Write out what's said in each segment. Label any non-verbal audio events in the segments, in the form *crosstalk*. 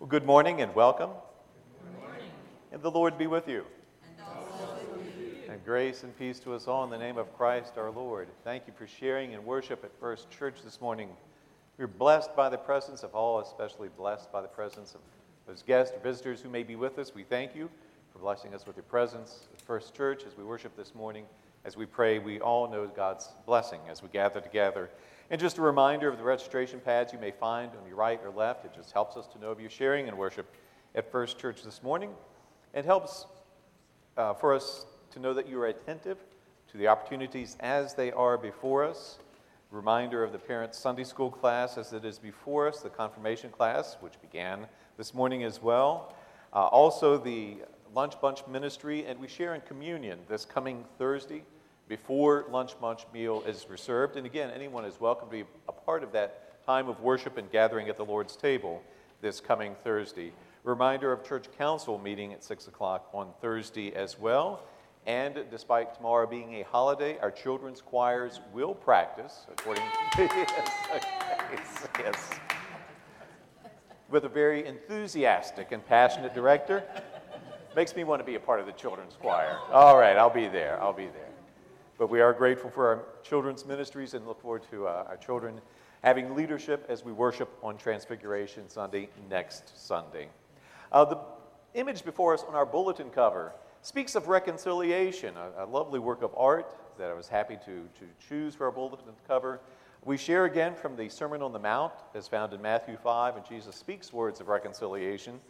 Well, good morning and welcome. Good morning. And the Lord be with you. And with you. And grace and peace to us all in the name of Christ our Lord. Thank you for sharing and worship at First Church this morning. We're blessed by the presence of all, especially blessed by the presence of those guests or visitors who may be with us. We thank you for blessing us with your presence at First Church as we worship this morning. As we pray, we all know God's blessing as we gather together. And just a reminder of the registration pads you may find on your right or left. It just helps us to know of you sharing and worship at First Church this morning. It helps uh, for us to know that you are attentive to the opportunities as they are before us. Reminder of the Parents Sunday School class as it is before us, the confirmation class, which began this morning as well. Uh, also, the lunch bunch ministry, and we share in communion this coming Thursday before lunch bunch meal is reserved. And again, anyone is welcome to be a part of that time of worship and gathering at the Lord's table this coming Thursday. Reminder of church council meeting at 6 o'clock on Thursday as well. And despite tomorrow being a holiday, our children's choirs will practice according to *laughs* yes, yes, with a very enthusiastic and passionate director. Makes me want to be a part of the children's choir. All right, I'll be there. I'll be there. But we are grateful for our children's ministries and look forward to uh, our children having leadership as we worship on Transfiguration Sunday next Sunday. Uh, the image before us on our bulletin cover speaks of reconciliation, a, a, lovely work of art that I was happy to, to choose for our bulletin cover. We share again from the Sermon on the Mount, as found in Matthew 5, and Jesus speaks words of reconciliation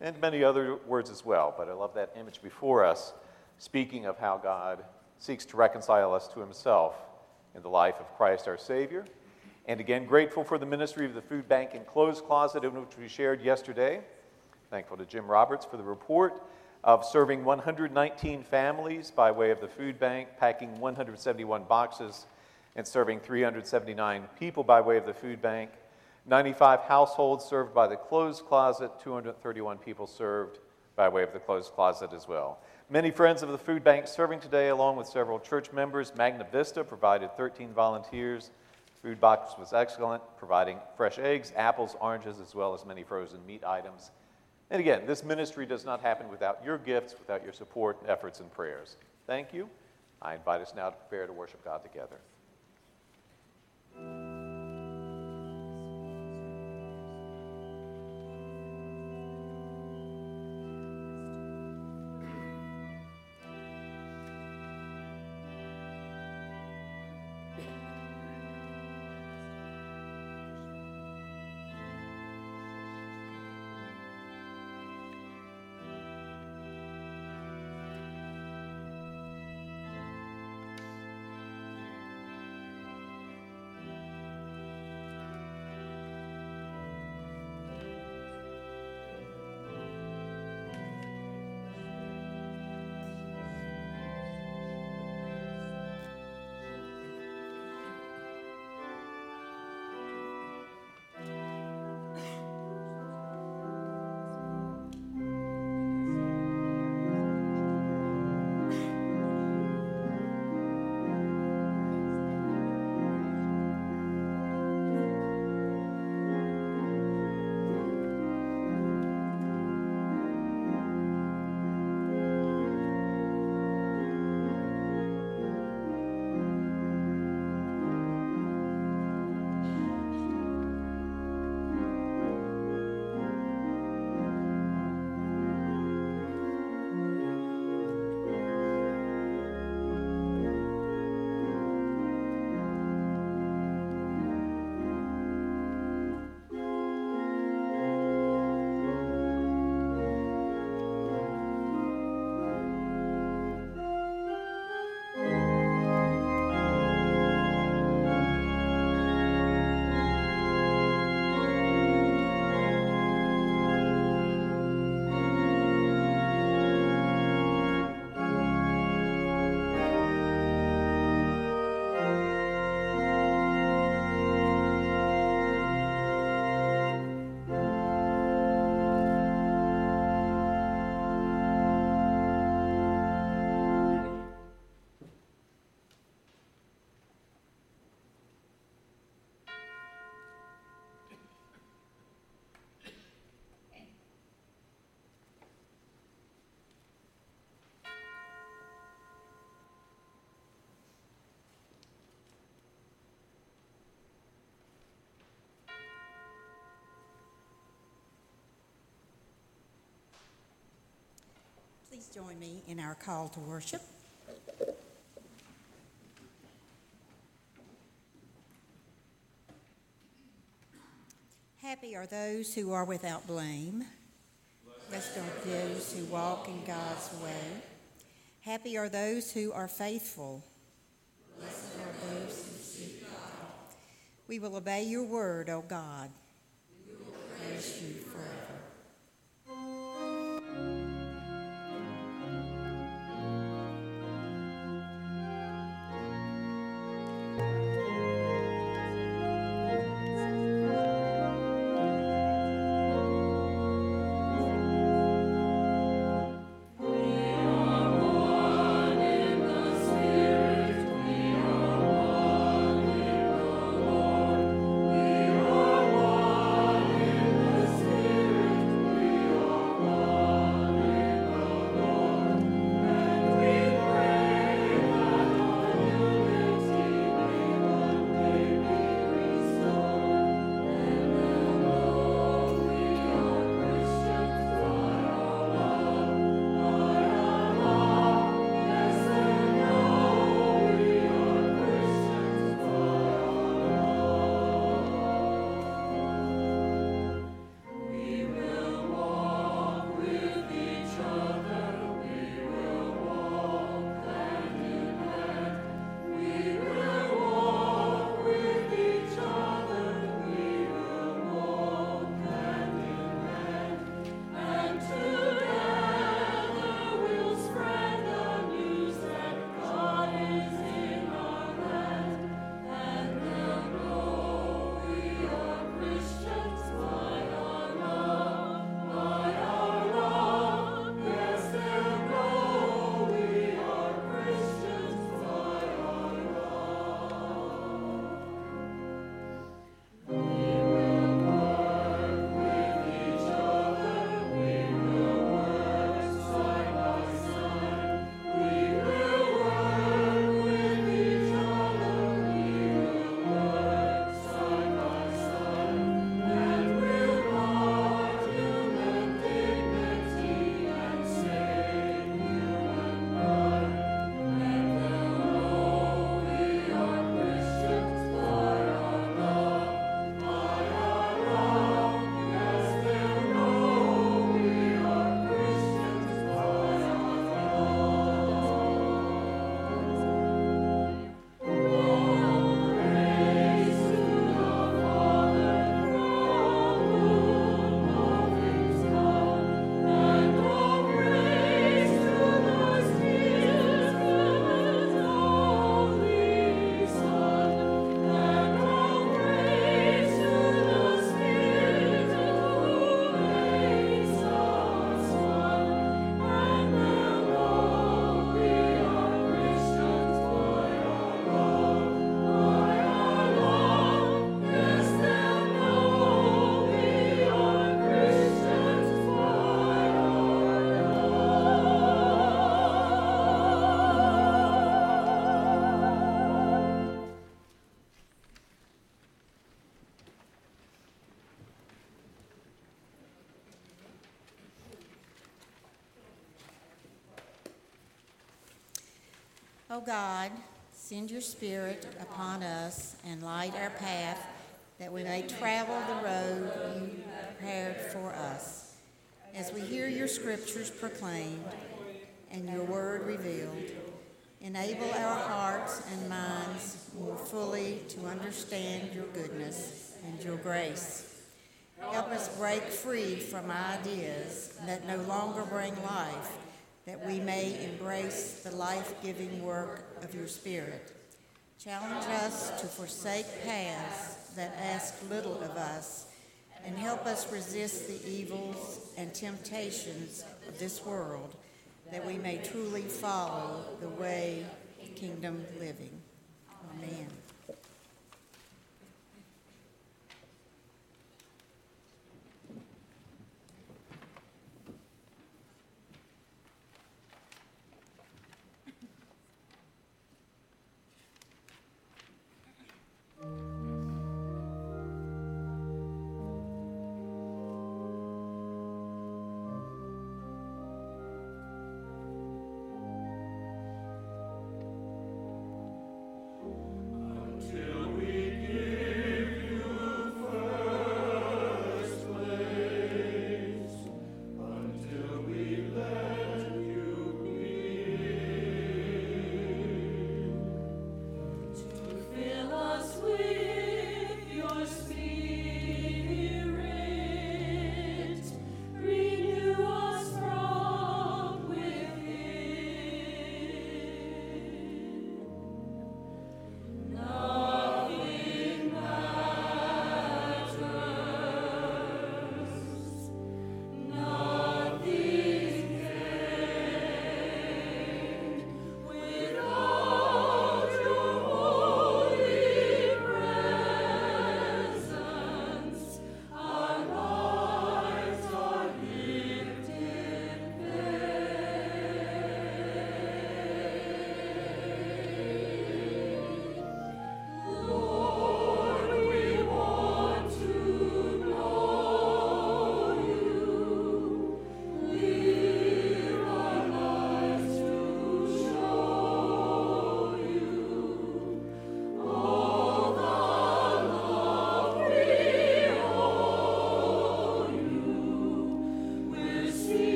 and many other words as well. But I love that image before us, speaking of how God seeks to reconcile us to himself in the life of Christ our Savior. And again, grateful for the ministry of the food bank and clothes closet, in which we shared yesterday. Thankful to Jim Roberts for the report of serving 119 families by way of the food bank, packing 171 boxes, and serving 379 people by way of the food bank. 95 households served by the clothes closet, 231 people served by way of the clothes closet as well. Many friends of the food bank serving today, along with several church members. Magna Vista provided 13 volunteers. Food box was excellent, providing fresh eggs, apples, oranges, as well as many frozen meat items. And again, this ministry does not happen without your gifts, without your support, efforts, and prayers. Thank you. I invite us now to prepare to worship God together. Please join me in our call to worship. Happy are those who are without blame. Blessed are those who walk in God's way. Happy are those who are faithful. Blessed are those who seek God. We will obey your word, O God. We will praise you forever. God, send your Spirit upon us and light our path, that we may travel the road you prepared for us. As we hear your scriptures proclaimed and your word revealed, enable our hearts and minds more fully to understand your goodness and your grace. Help us break free from ideas that no longer bring life that we may embrace the life giving work of your Spirit. Challenge us to forsake paths that ask little of us and help us resist the evils and temptations of this world that we may truly follow the way of kingdom living. Amen.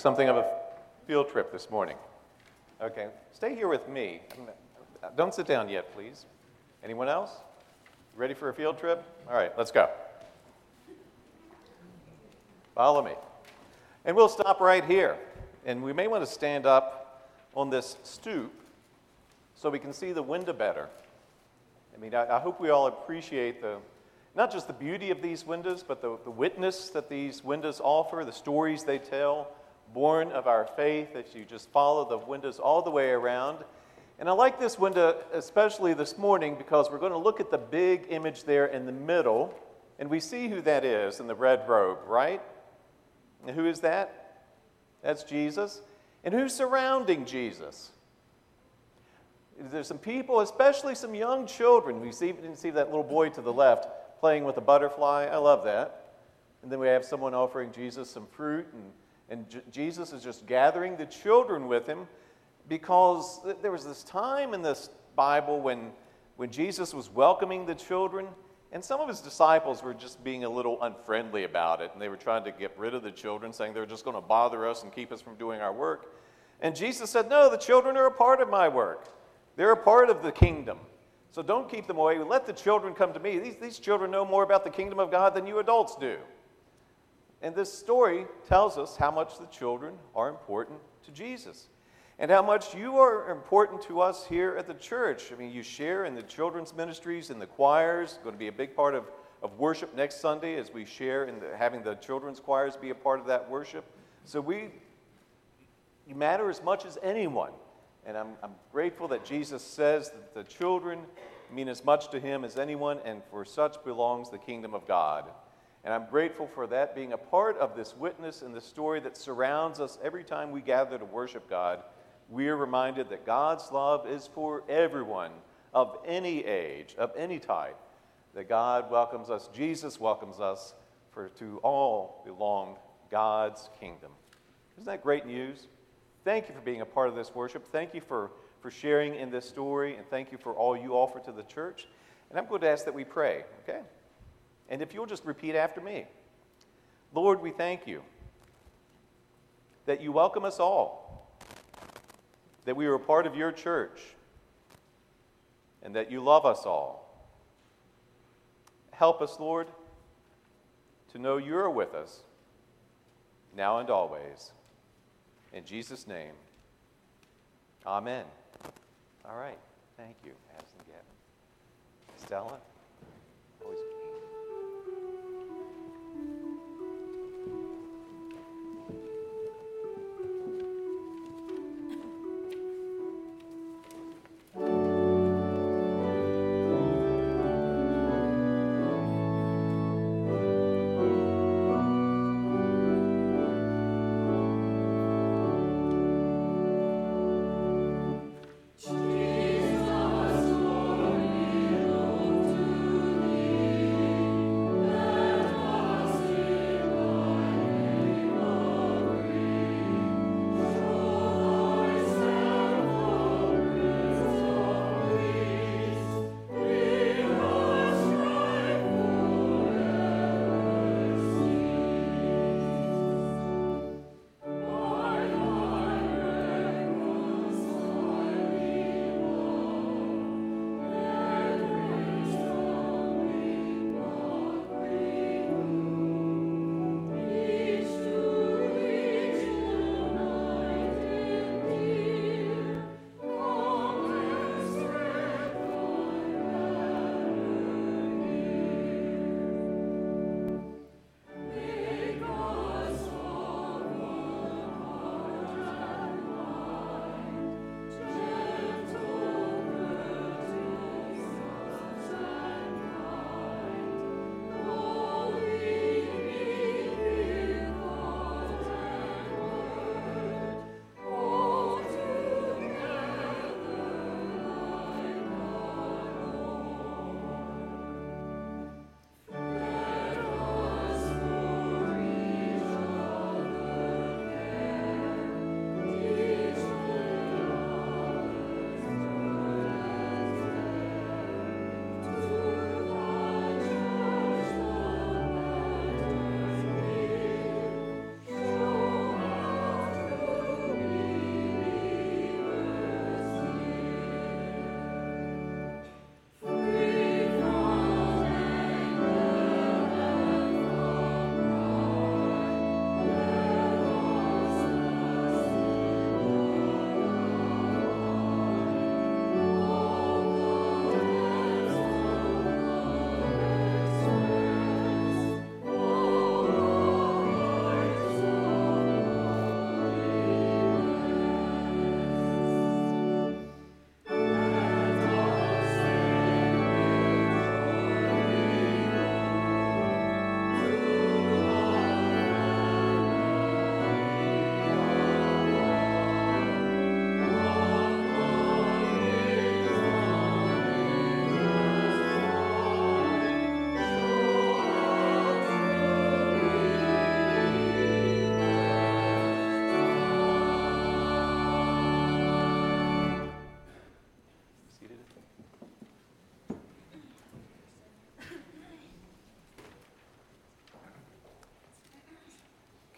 Something of a field trip this morning. Okay, stay here with me. Don't sit down yet, please. Anyone else? Ready for a field trip? All right, let's go. Follow me. And we'll stop right here. And we may want to stand up on this stoop so we can see the window better. I mean, I, I hope we all appreciate the, not just the beauty of these windows, but the, the witness that these windows offer, the stories they tell, born of our faith, that you just follow the windows all the way around. And I like this window especially this morning because we're going to look at the big image there in the middle, and we see who that is in the red robe, right? And who is that? That's Jesus. And who's surrounding Jesus? There's some people, especially some young children. We see, didn't see that little boy to the left playing with a butterfly. I love that. And then we have someone offering Jesus some fruit, and, and J- Jesus is just gathering the children with him because th- there was this time in this Bible when, when Jesus was welcoming the children, and some of his disciples were just being a little unfriendly about it, and they were trying to get rid of the children, saying they're just going to bother us and keep us from doing our work. And Jesus said, No, the children are a part of my work. They're a part of the kingdom. So don't keep them away. Let the children come to me. These, these children know more about the kingdom of God than you adults do. And this story tells us how much the children are important to Jesus and how much you are important to us here at the church. I mean, you share in the children's ministries in the choirs, going to be a big part of, of worship next Sunday as we share in the, having the children's choirs be a part of that worship. So we, you matter as much as anyone. And I'm, I'm grateful that Jesus says that the children mean as much to him as anyone, and for such belongs the kingdom of God. And I'm grateful for that being a part of this witness and the story that surrounds us every time we gather to worship God. We are reminded that God's love is for everyone of any age, of any type. That God welcomes us, Jesus welcomes us, for to all belong God's kingdom. Isn't that great news? Thank you for being a part of this worship. Thank you for, for sharing in this story, and thank you for all you offer to the church. And I'm going to ask that we pray, okay? And if you'll just repeat after me Lord, we thank you that you welcome us all, that we are a part of your church, and that you love us all. Help us, Lord, to know you're with us now and always. In Jesus' name, amen. All right. Thank you, Addison Gavin. Stella?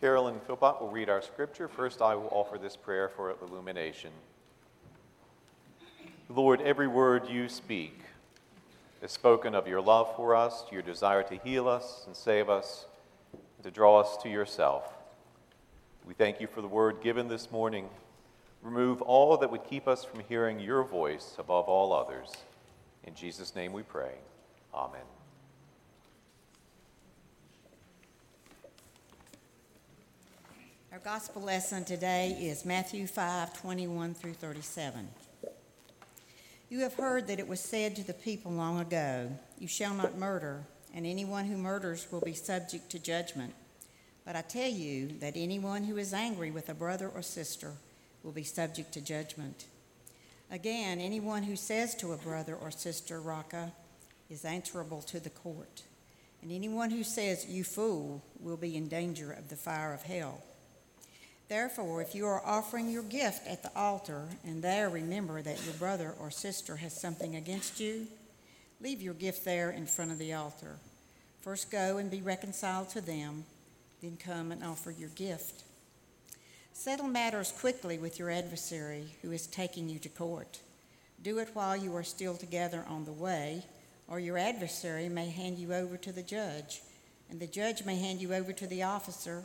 Carolyn Philpott will read our scripture. First, I will offer this prayer for illumination. Lord, every word you speak is spoken of your love for us, your desire to heal us and save us, and to draw us to yourself. We thank you for the word given this morning. Remove all that would keep us from hearing your voice above all others. In Jesus' name we pray. Amen. Our gospel lesson today is Matthew 5 21 through 37. You have heard that it was said to the people long ago, You shall not murder, and anyone who murders will be subject to judgment. But I tell you that anyone who is angry with a brother or sister will be subject to judgment. Again, anyone who says to a brother or sister, Raca, is answerable to the court. And anyone who says, You fool, will be in danger of the fire of hell. Therefore, if you are offering your gift at the altar and there remember that your brother or sister has something against you, leave your gift there in front of the altar. First go and be reconciled to them, then come and offer your gift. Settle matters quickly with your adversary who is taking you to court. Do it while you are still together on the way, or your adversary may hand you over to the judge, and the judge may hand you over to the officer,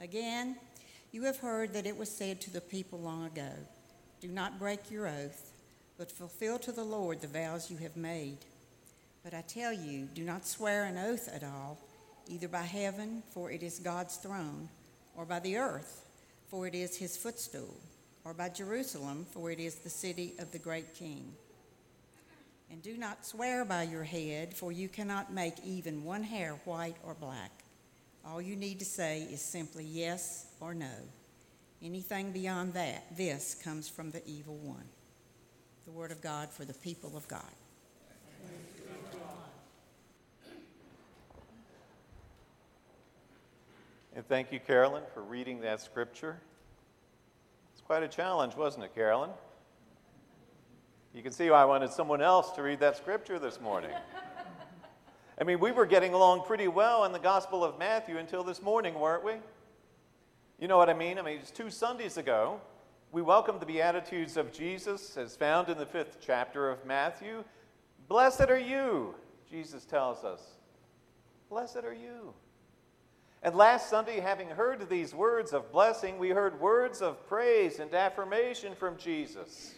Again, you have heard that it was said to the people long ago Do not break your oath, but fulfill to the Lord the vows you have made. But I tell you, do not swear an oath at all either by heaven, for it is God's throne, or by the earth, for it is his footstool, or by Jerusalem, for it is the city of the great king. And do not swear by your head, for you cannot make even one hair white or black. All you need to say is simply yes or no. Anything beyond that, this comes from the evil one. The word of God for the people of God. And thank you, Carolyn, for reading that scripture. It's quite a challenge, wasn't it, Carolyn? You can see why I wanted someone else to read that scripture this morning. *laughs* I mean, we were getting along pretty well in the Gospel of Matthew until this morning, weren't we? You know what I mean? I mean, it's two Sundays ago. We welcomed the Beatitudes of Jesus as found in the fifth chapter of Matthew. Blessed are you, Jesus tells us. Blessed are you. And last Sunday, having heard these words of blessing, we heard words of praise and affirmation from Jesus.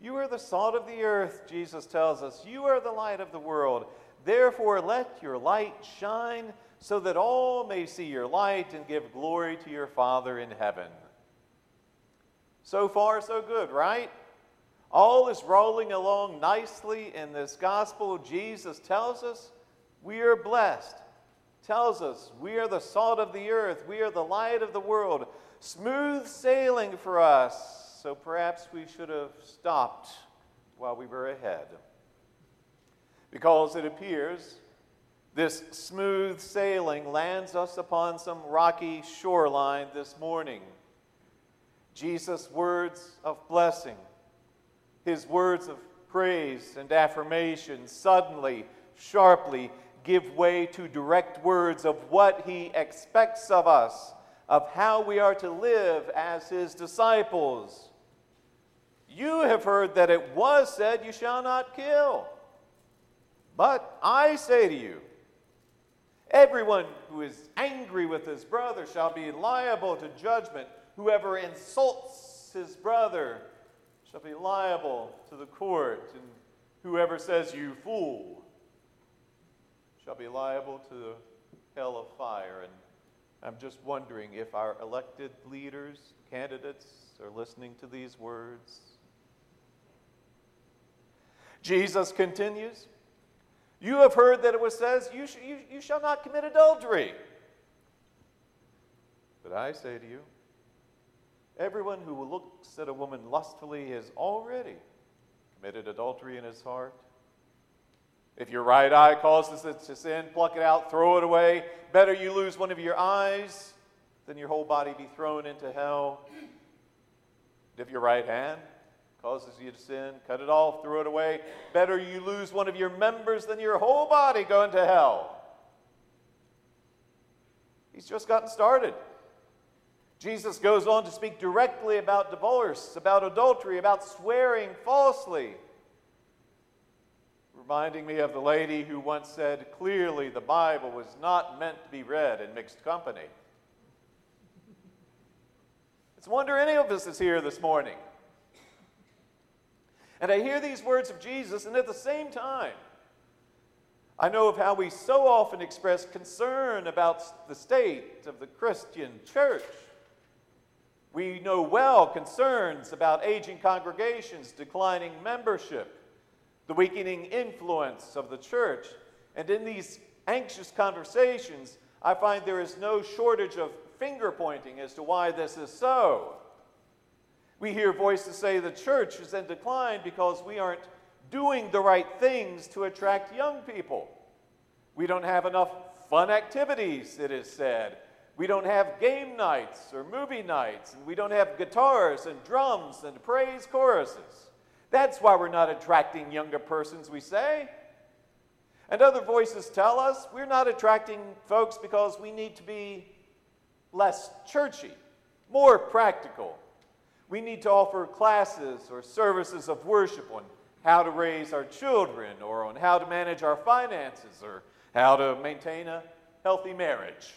You are the salt of the earth, Jesus tells us. You are the light of the world. Therefore, let your light shine so that all may see your light and give glory to your Father in heaven. So far, so good, right? All is rolling along nicely in this gospel. Jesus tells us we are blessed tells us we are the salt of the earth, we are the light of the world. Smooth sailing for us. So perhaps we should have stopped while we were ahead. Because it appears this smooth sailing lands us upon some rocky shoreline this morning. Jesus' words of blessing, his words of praise and affirmation suddenly, sharply give way to direct words of what he expects of us, of how we are to live as his disciples. You have heard that it was said, You shall not kill. But I say to you, Everyone who is angry with his brother shall be liable to judgment. Whoever insults his brother shall be liable to the court. And whoever says, You fool, shall be liable to the hell of fire. And I'm just wondering if our elected leaders, candidates, are listening to these words. Jesus continues. You have heard that it was says, you, sh- you, you shall not commit adultery. But I say to you, everyone who looks at a woman lustfully has already committed adultery in his heart. If your right eye causes it to sin, pluck it out, throw it away. Better you lose one of your eyes than your whole body be thrown into hell. If your right hand causes you to sin, cut it off, throw it away. Better you lose one of your members than your whole body going to hell. He's just gotten started. Jesus goes on to speak directly about divorce, about adultery, about swearing falsely. Reminding me of the lady who once said, clearly the Bible was not meant to be read in mixed company. It's a wonder any of us is here this morning. And I hear these words of Jesus, and at the same time, I know of how we so often express concern about the state of the Christian church. We know well concerns about aging congregations, declining membership, the weakening influence of the church. And in these anxious conversations, I find there is no shortage of finger pointing as to why this is so. We hear voices say the church is in decline because we aren't doing the right things to attract young people. We don't have enough fun activities, it is said. We don't have game nights or movie nights, and we don't have guitars and drums and praise choruses. That's why we're not attracting younger persons, we say. And other voices tell us we're not attracting folks because we need to be less churchy, more practical, we need to offer classes or services of worship on how to raise our children or on how to manage our finances or how to maintain a healthy marriage.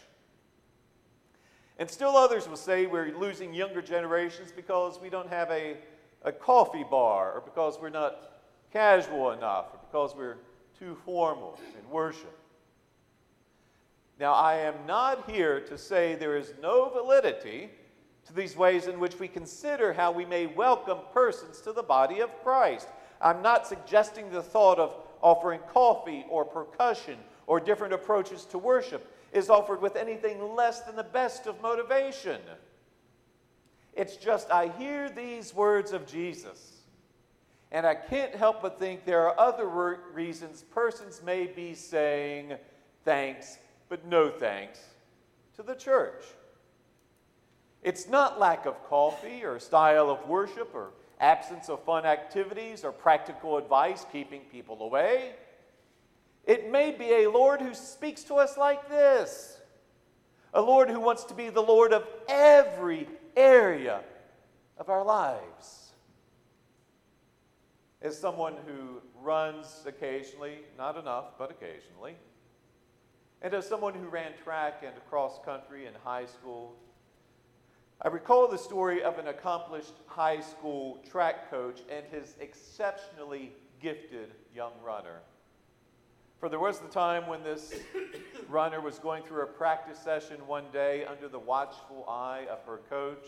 And still others will say we're losing younger generations because we don't have a, a coffee bar or because we're not casual enough or because we're too formal in worship. Now, I am not here to say there is no validity to these ways in which we consider how we may welcome persons to the body of Christ. I'm not suggesting the thought of offering coffee or percussion or different approaches to worship is offered with anything less than the best of motivation. It's just, I hear these words of Jesus, and I can't help but think there are other reasons persons may be saying thanks, but no thanks to the church. It's not lack of coffee or style of worship or absence of fun activities or practical advice keeping people away. It may be a Lord who speaks to us like this a Lord who wants to be the Lord of every area of our lives. As someone who runs occasionally, not enough, but occasionally, and as someone who ran track and cross country in high school I recall the story of an accomplished high school track coach and his exceptionally gifted young runner. For there was the time when this *coughs* runner was going through a practice session one day under the watchful eye of her coach.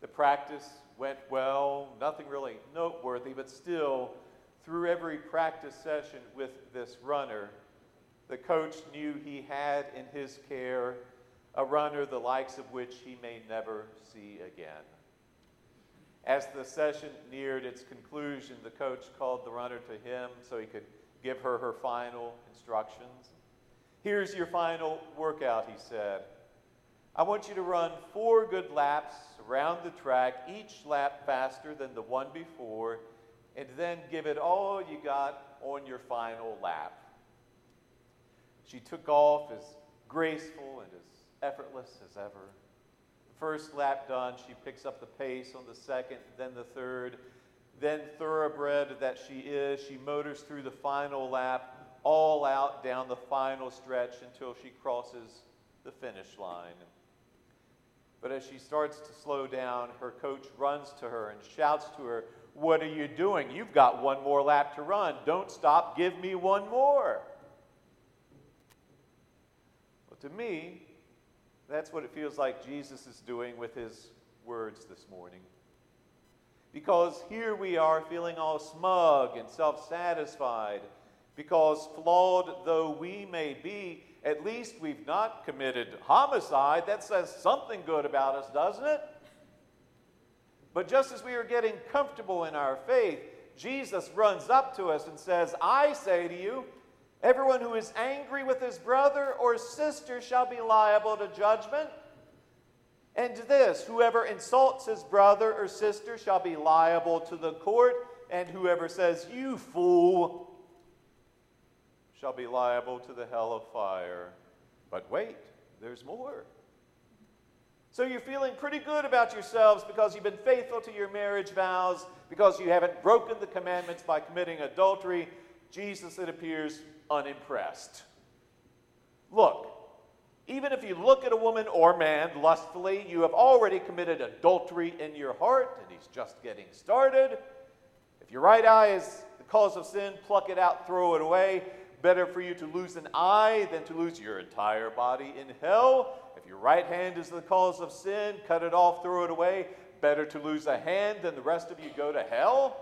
The practice went well, nothing really noteworthy, but still, through every practice session with this runner, the coach knew he had in his care a runner the likes of which he may never see again. As the session neared its conclusion, the coach called the runner to him so he could give her her final instructions. Here's your final workout, he said. I want you to run four good laps around the track, each lap faster than the one before, and then give it all you got on your final lap. She took off as graceful and as effortless as ever. First lap done, she picks up the pace on the second, then the third. Then, thoroughbred that she is, she motors through the final lap, all out down the final stretch until she crosses the finish line. But as she starts to slow down, her coach runs to her and shouts to her, What are you doing? You've got one more lap to run. Don't stop. Give me one more. Well, to me, that's what it feels like Jesus is doing with his words this morning. Because here we are feeling all smug and self satisfied. Because flawed though we may be, at least we've not committed homicide. That says something good about us, doesn't it? But just as we are getting comfortable in our faith, Jesus runs up to us and says, I say to you, everyone who is angry with his brother or sister shall be liable to judgment. And this whoever insults his brother or sister shall be liable to the court, and whoever says, You fool, shall be liable to the hell of fire. But wait, there's more. So you're feeling pretty good about yourselves because you've been faithful to your marriage vows, because you haven't broken the commandments by committing adultery. Jesus, it appears, unimpressed. Look, even if you look at a woman or man lustfully, you have already committed adultery in your heart, and he's just getting started. If your right eye is the cause of sin, pluck it out, throw it away. Better for you to lose an eye than to lose your entire body in hell. If your right hand is the cause of sin, cut it off, throw it away. Better to lose a hand than the rest of you go to hell.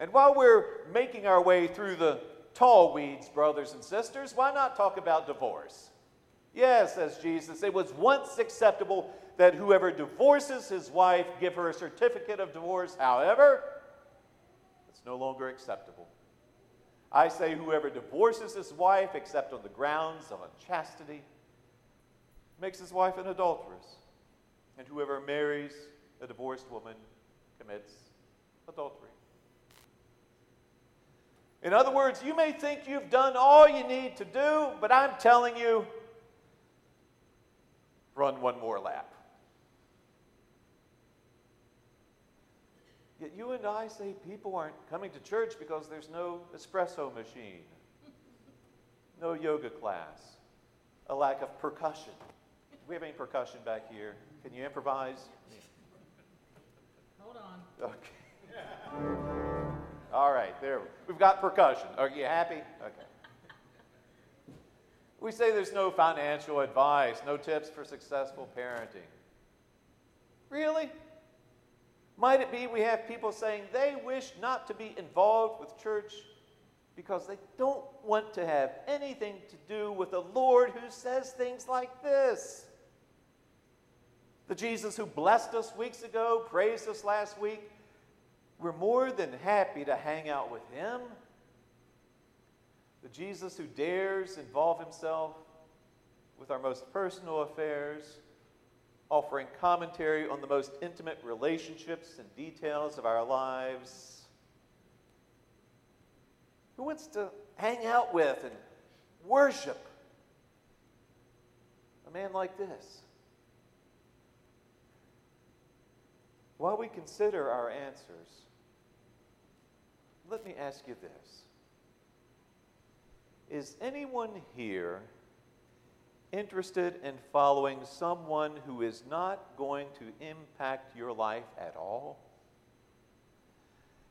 And while we're making our way through the tall weeds, brothers and sisters, why not talk about divorce? Yes, says Jesus, it was once acceptable that whoever divorces his wife give her a certificate of divorce. However, it's no longer acceptable. I say, whoever divorces his wife except on the grounds of unchastity makes his wife an adulteress. And whoever marries a divorced woman commits adultery. In other words, you may think you've done all you need to do, but I'm telling you, run one more lap. Yet you and I say people aren't coming to church because there's no espresso machine, no yoga class, a lack of percussion. Do we have any percussion back here? Can you improvise? Hold on. Okay. *laughs* All right, there. We've got percussion. Are you happy? Okay. We say there's no financial advice, no tips for successful parenting. Really? Might it be we have people saying they wish not to be involved with church because they don't want to have anything to do with a Lord who says things like this? The Jesus who blessed us weeks ago, praised us last week, we're more than happy to hang out with him. The Jesus who dares involve himself with our most personal affairs, offering commentary on the most intimate relationships and details of our lives. Who wants to hang out with and worship a man like this? While we consider our answers, let me ask you this Is anyone here interested in following someone who is not going to impact your life at all?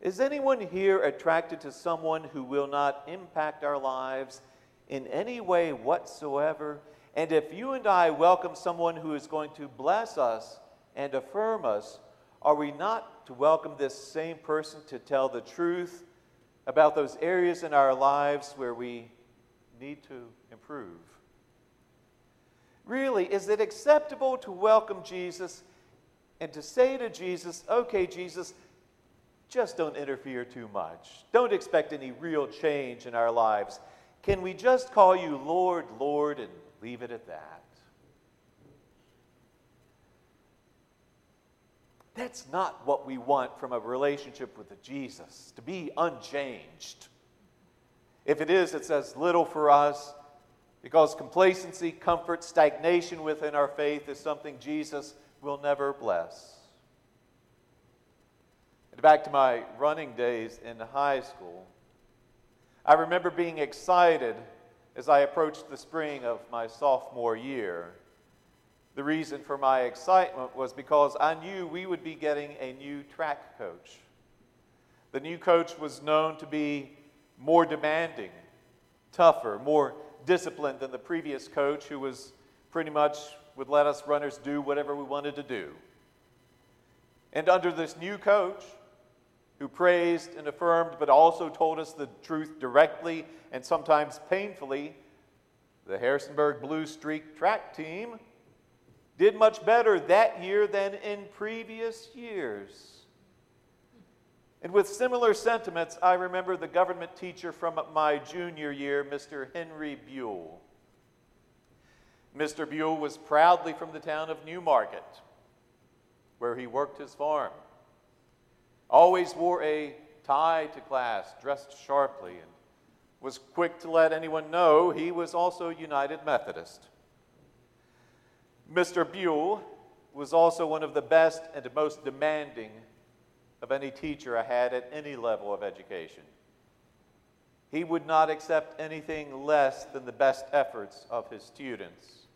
Is anyone here attracted to someone who will not impact our lives in any way whatsoever? And if you and I welcome someone who is going to bless us and affirm us, are we not to welcome this same person to tell the truth about those areas in our lives where we need to improve? Really, is it acceptable to welcome Jesus and to say to Jesus, okay, Jesus, just don't interfere too much. Don't expect any real change in our lives. Can we just call you Lord, Lord, and leave it at that? That's not what we want from a relationship with Jesus, to be unchanged. If it is, it says little for us because complacency, comfort, stagnation within our faith is something Jesus will never bless. And back to my running days in high school, I remember being excited as I approached the spring of my sophomore year. The reason for my excitement was because I knew we would be getting a new track coach. The new coach was known to be more demanding, tougher, more disciplined than the previous coach, who was pretty much would let us runners do whatever we wanted to do. And under this new coach, who praised and affirmed, but also told us the truth directly and sometimes painfully, the Harrisonburg Blue Streak track team did much better that year than in previous years. And with similar sentiments, I remember the government teacher from my junior year, Mr. Henry Buell. Mr. Buell was proudly from the town of New Market, where he worked his farm. Always wore a tie to class, dressed sharply, and was quick to let anyone know he was also United Methodist. Mr. Buell was also one of the best and most demanding of any teacher I had at any level of education. He would not accept anything less than the best efforts of his students.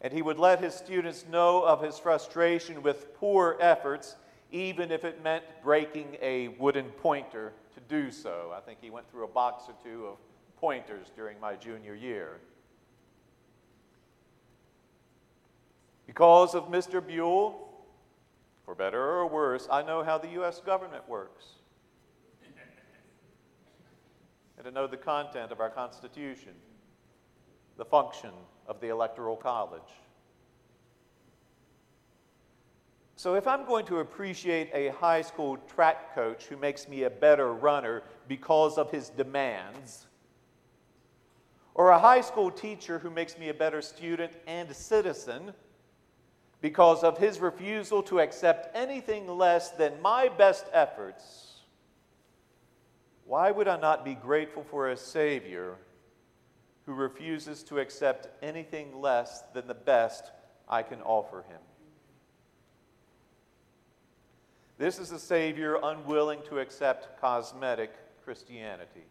And he would let his students know of his frustration with poor efforts, even if it meant breaking a wooden pointer to do so. I think he went through a box or two of pointers during my junior year. Because of Mr. Buell, for better or worse, I know how the U.S. government works. and to know the content of our Constitution, the function of the Electoral College. So, if I'm going to appreciate a high school track coach who makes me a better runner because of his demands, or a high school teacher who makes me a better student and citizen, because of his refusal to accept anything less than my best efforts, why would I not be grateful for a Savior who refuses to accept anything less than the best I can offer him? This is a Savior unwilling to accept cosmetic Christianity.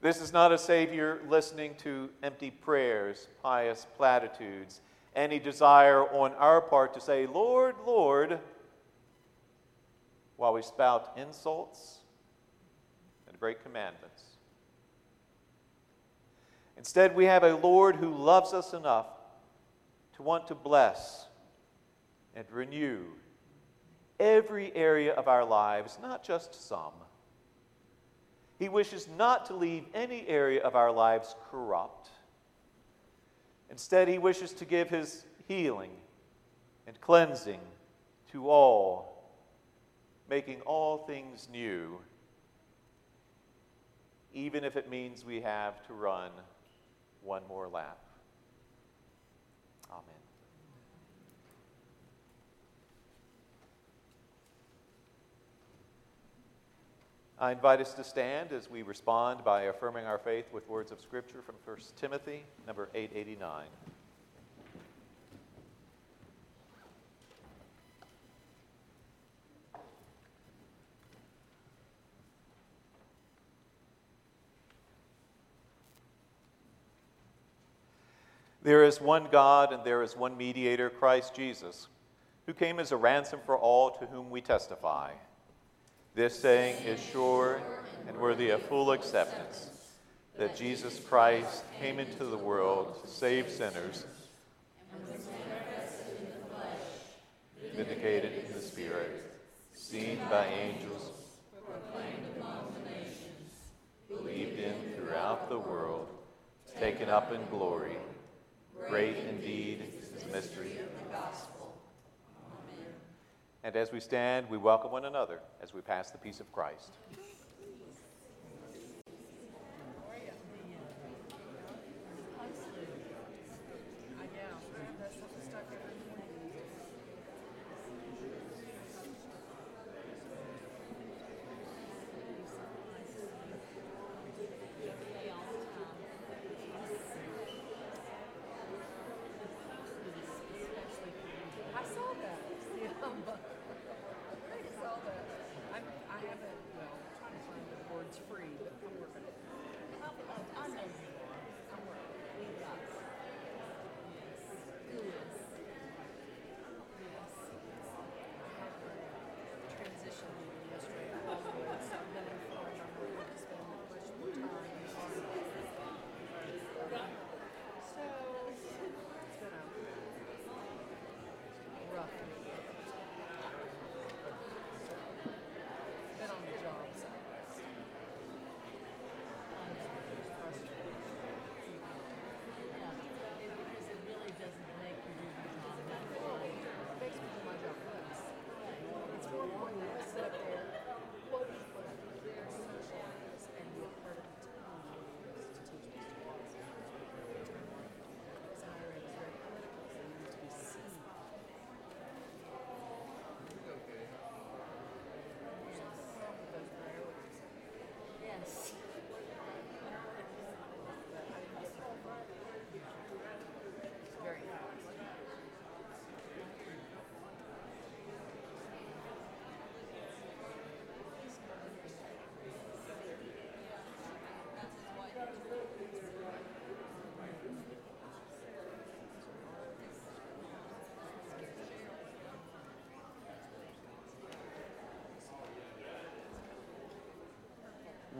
This is not a Savior listening to empty prayers, pious platitudes, any desire on our part to say, Lord, Lord, while we spout insults and break commandments. Instead, we have a Lord who loves us enough to want to bless and renew every area of our lives, not just some. He wishes not to leave any area of our lives corrupt Instead, he wishes to give his healing and cleansing to all, making all things new, even if it means we have to run one more lap. Amen. I invite us to stand as we respond by affirming our faith with words of Scripture from 1 Timothy, number 889. There is one God and there is one mediator, Christ Jesus, who came as a ransom for all to whom we testify. This saying is sure and worthy of full acceptance that Jesus Christ came into the world to save sinners, vindicated in the Spirit, seen by angels, proclaimed among the nations, believed in throughout the world, taken up in glory. Great indeed is the mystery of the gospel. And as we stand, we welcome one another as we pass the peace of Christ.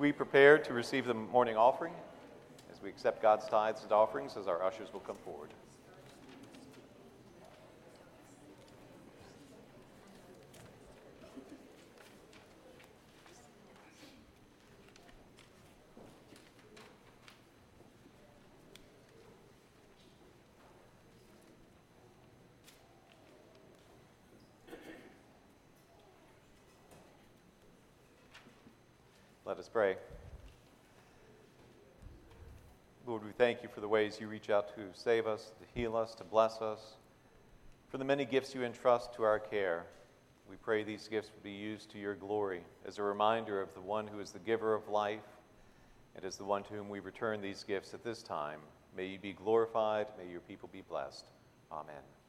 We prepare to receive the morning offering as we accept God's tithes and offerings as our ushers will come forward. Pray. Lord, we thank you for the ways you reach out to save us, to heal us, to bless us, for the many gifts you entrust to our care. We pray these gifts will be used to your glory as a reminder of the one who is the giver of life and as the one to whom we return these gifts at this time. May you be glorified, may your people be blessed. Amen.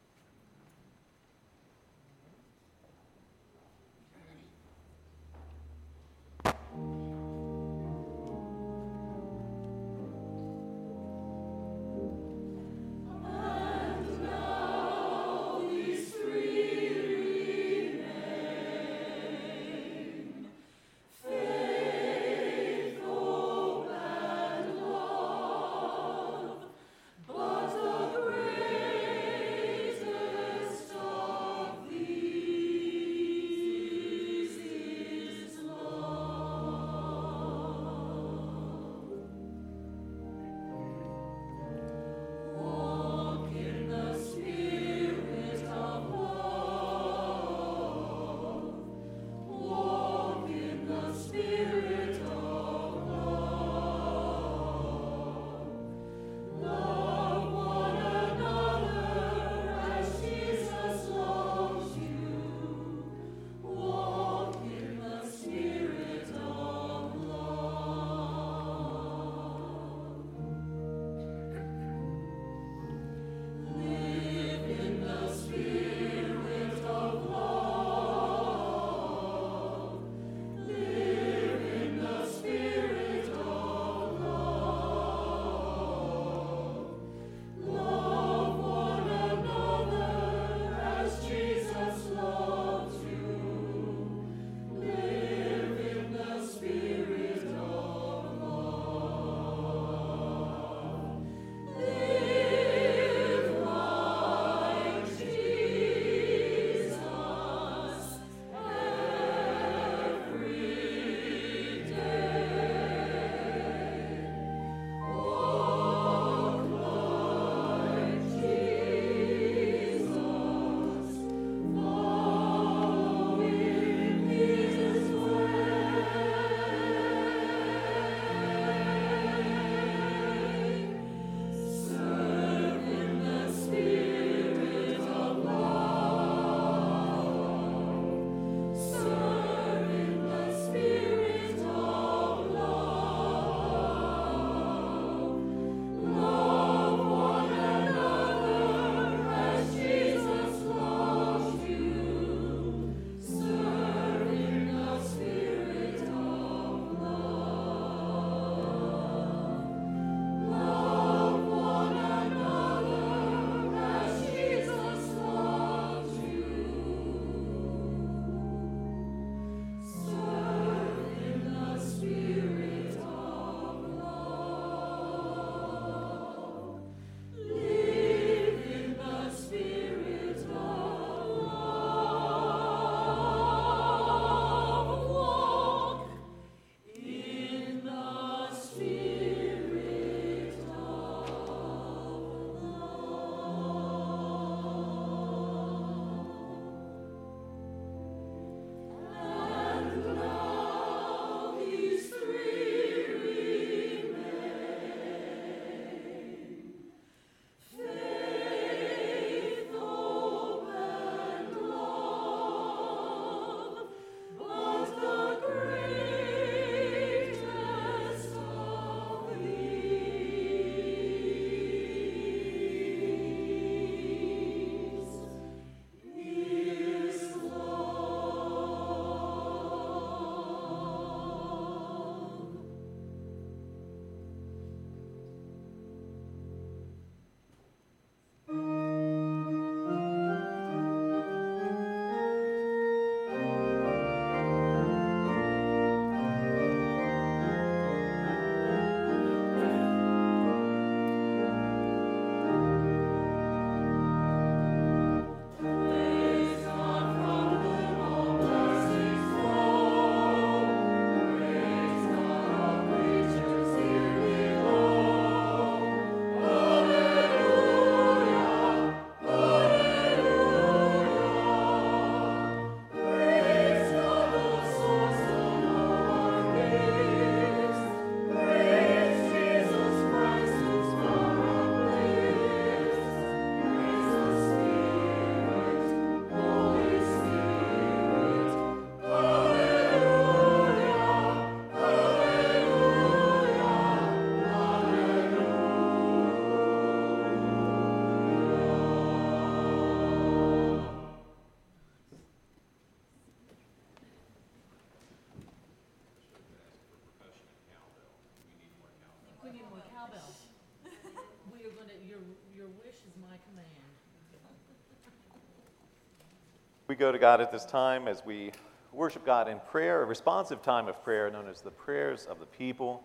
We go to God at this time as we worship God in prayer, a responsive time of prayer known as the prayers of the people.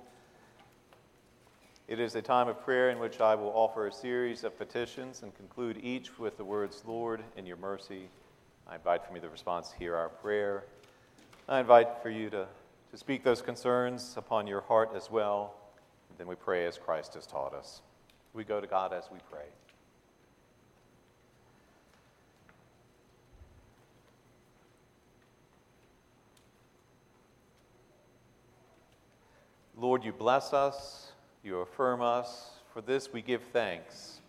It is a time of prayer in which I will offer a series of petitions and conclude each with the words, Lord, in your mercy. I invite from you the response hear our prayer. I invite for you to, to speak those concerns upon your heart as well. And then we pray as Christ has taught us. We go to God as we pray. Lord, you bless us, you affirm us. For this we give thanks.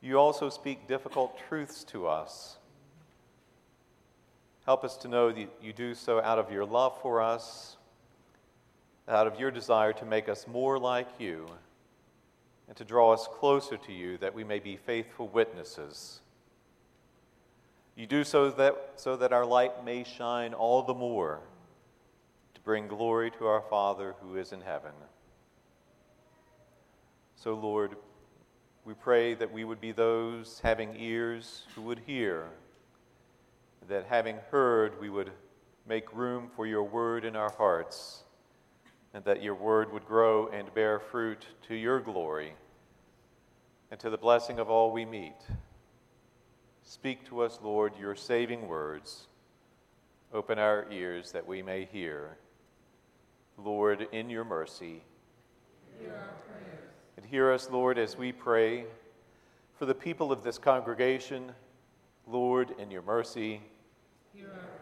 You also speak difficult truths to us. Help us to know that you do so out of your love for us, out of your desire to make us more like you, and to draw us closer to you that we may be faithful witnesses. You do so that, so that our light may shine all the more bring glory to our Father who is in heaven. So, Lord, we pray that we would be those having ears who would hear, that having heard, we would make room for your word in our hearts, and that your word would grow and bear fruit to your glory and to the blessing of all we meet. Speak to us, Lord, your saving words. Open our ears that we may hear. Lord, in your mercy. Hear and hear us, Lord, as we pray for the people of this congregation. Lord, in your mercy. Hear our prayers.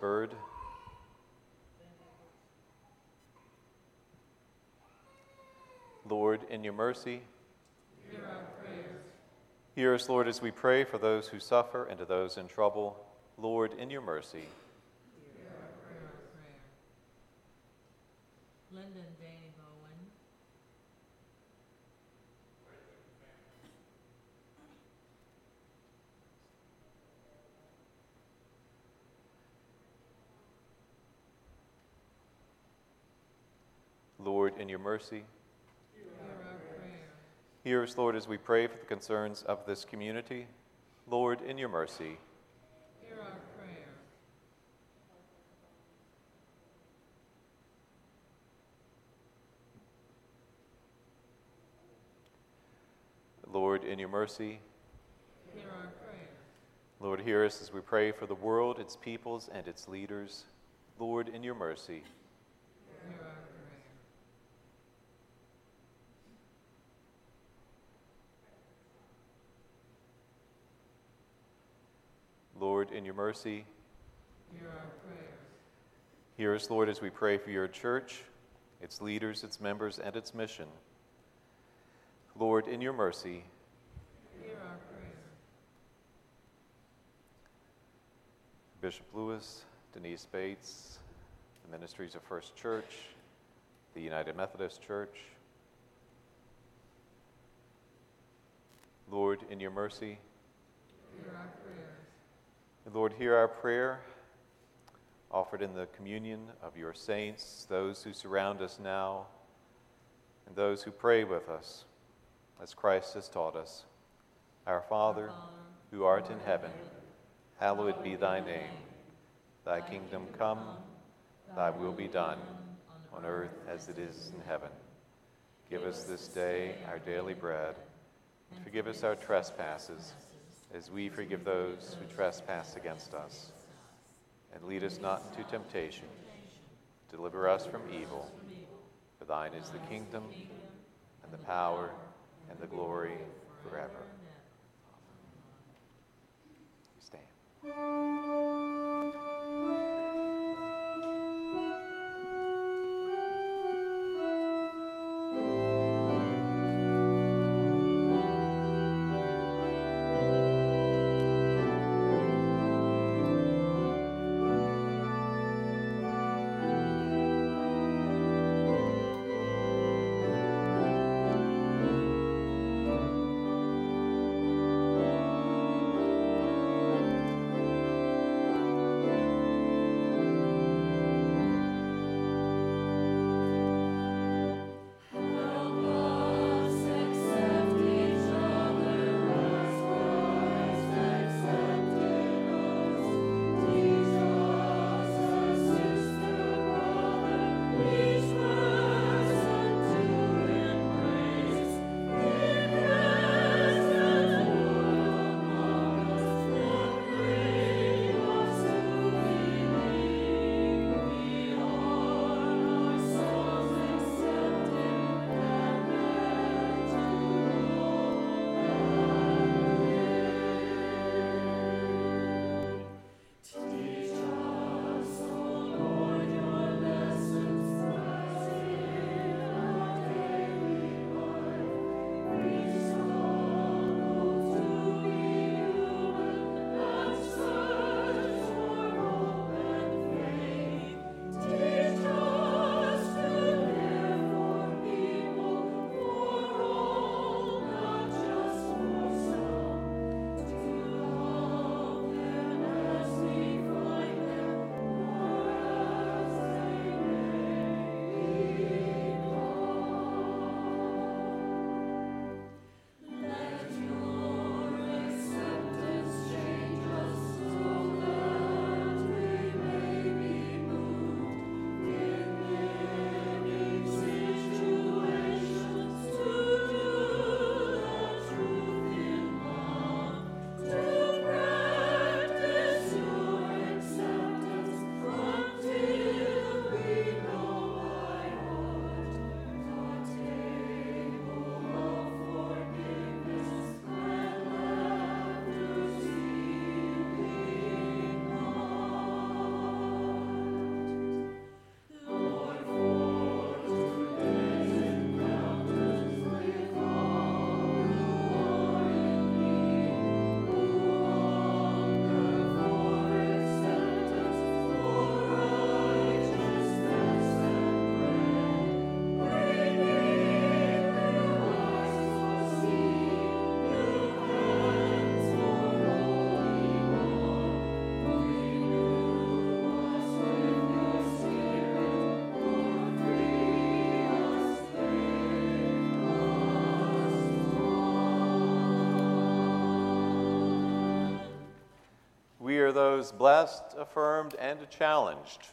Bird. Lord, in your mercy, hear our prayers. Hear us, Lord, as we pray for those who suffer and to those in trouble. Lord, in your mercy. Hear our Lord, in your mercy. Hear us, Lord, as we pray for the concerns of this community. Lord, in your mercy. Hear our prayer. Lord, in your mercy. Hear our prayer. Lord, hear us as we pray for the world, its peoples, and its leaders. Lord, in your mercy. Lord, in your mercy. Hear our prayers. Hear us, Lord, as we pray for your church, its leaders, its members, and its mission. Lord, in your mercy. Hear our prayer. Bishop Lewis, Denise Bates, the ministries of First Church, the United Methodist Church. Lord, in your mercy. Hear our Lord, hear our prayer offered in the communion of your saints, those who surround us now, and those who pray with us, as Christ has taught us. Our Father, who art in heaven, hallowed be thy name. Thy kingdom come, thy will be done, on earth as it is in heaven. Give us this day our daily bread, and forgive us our trespasses as we forgive those who trespass against us. And lead us not into temptation. Deliver us from evil. For thine is the kingdom, and the power, and the glory forever. Stand. was blessed, affirmed, and challenged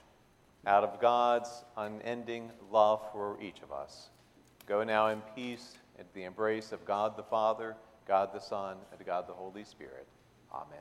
out of God's unending love for each of us. Go now in peace into the embrace of God the Father, God the Son, and God the Holy Spirit. Amen.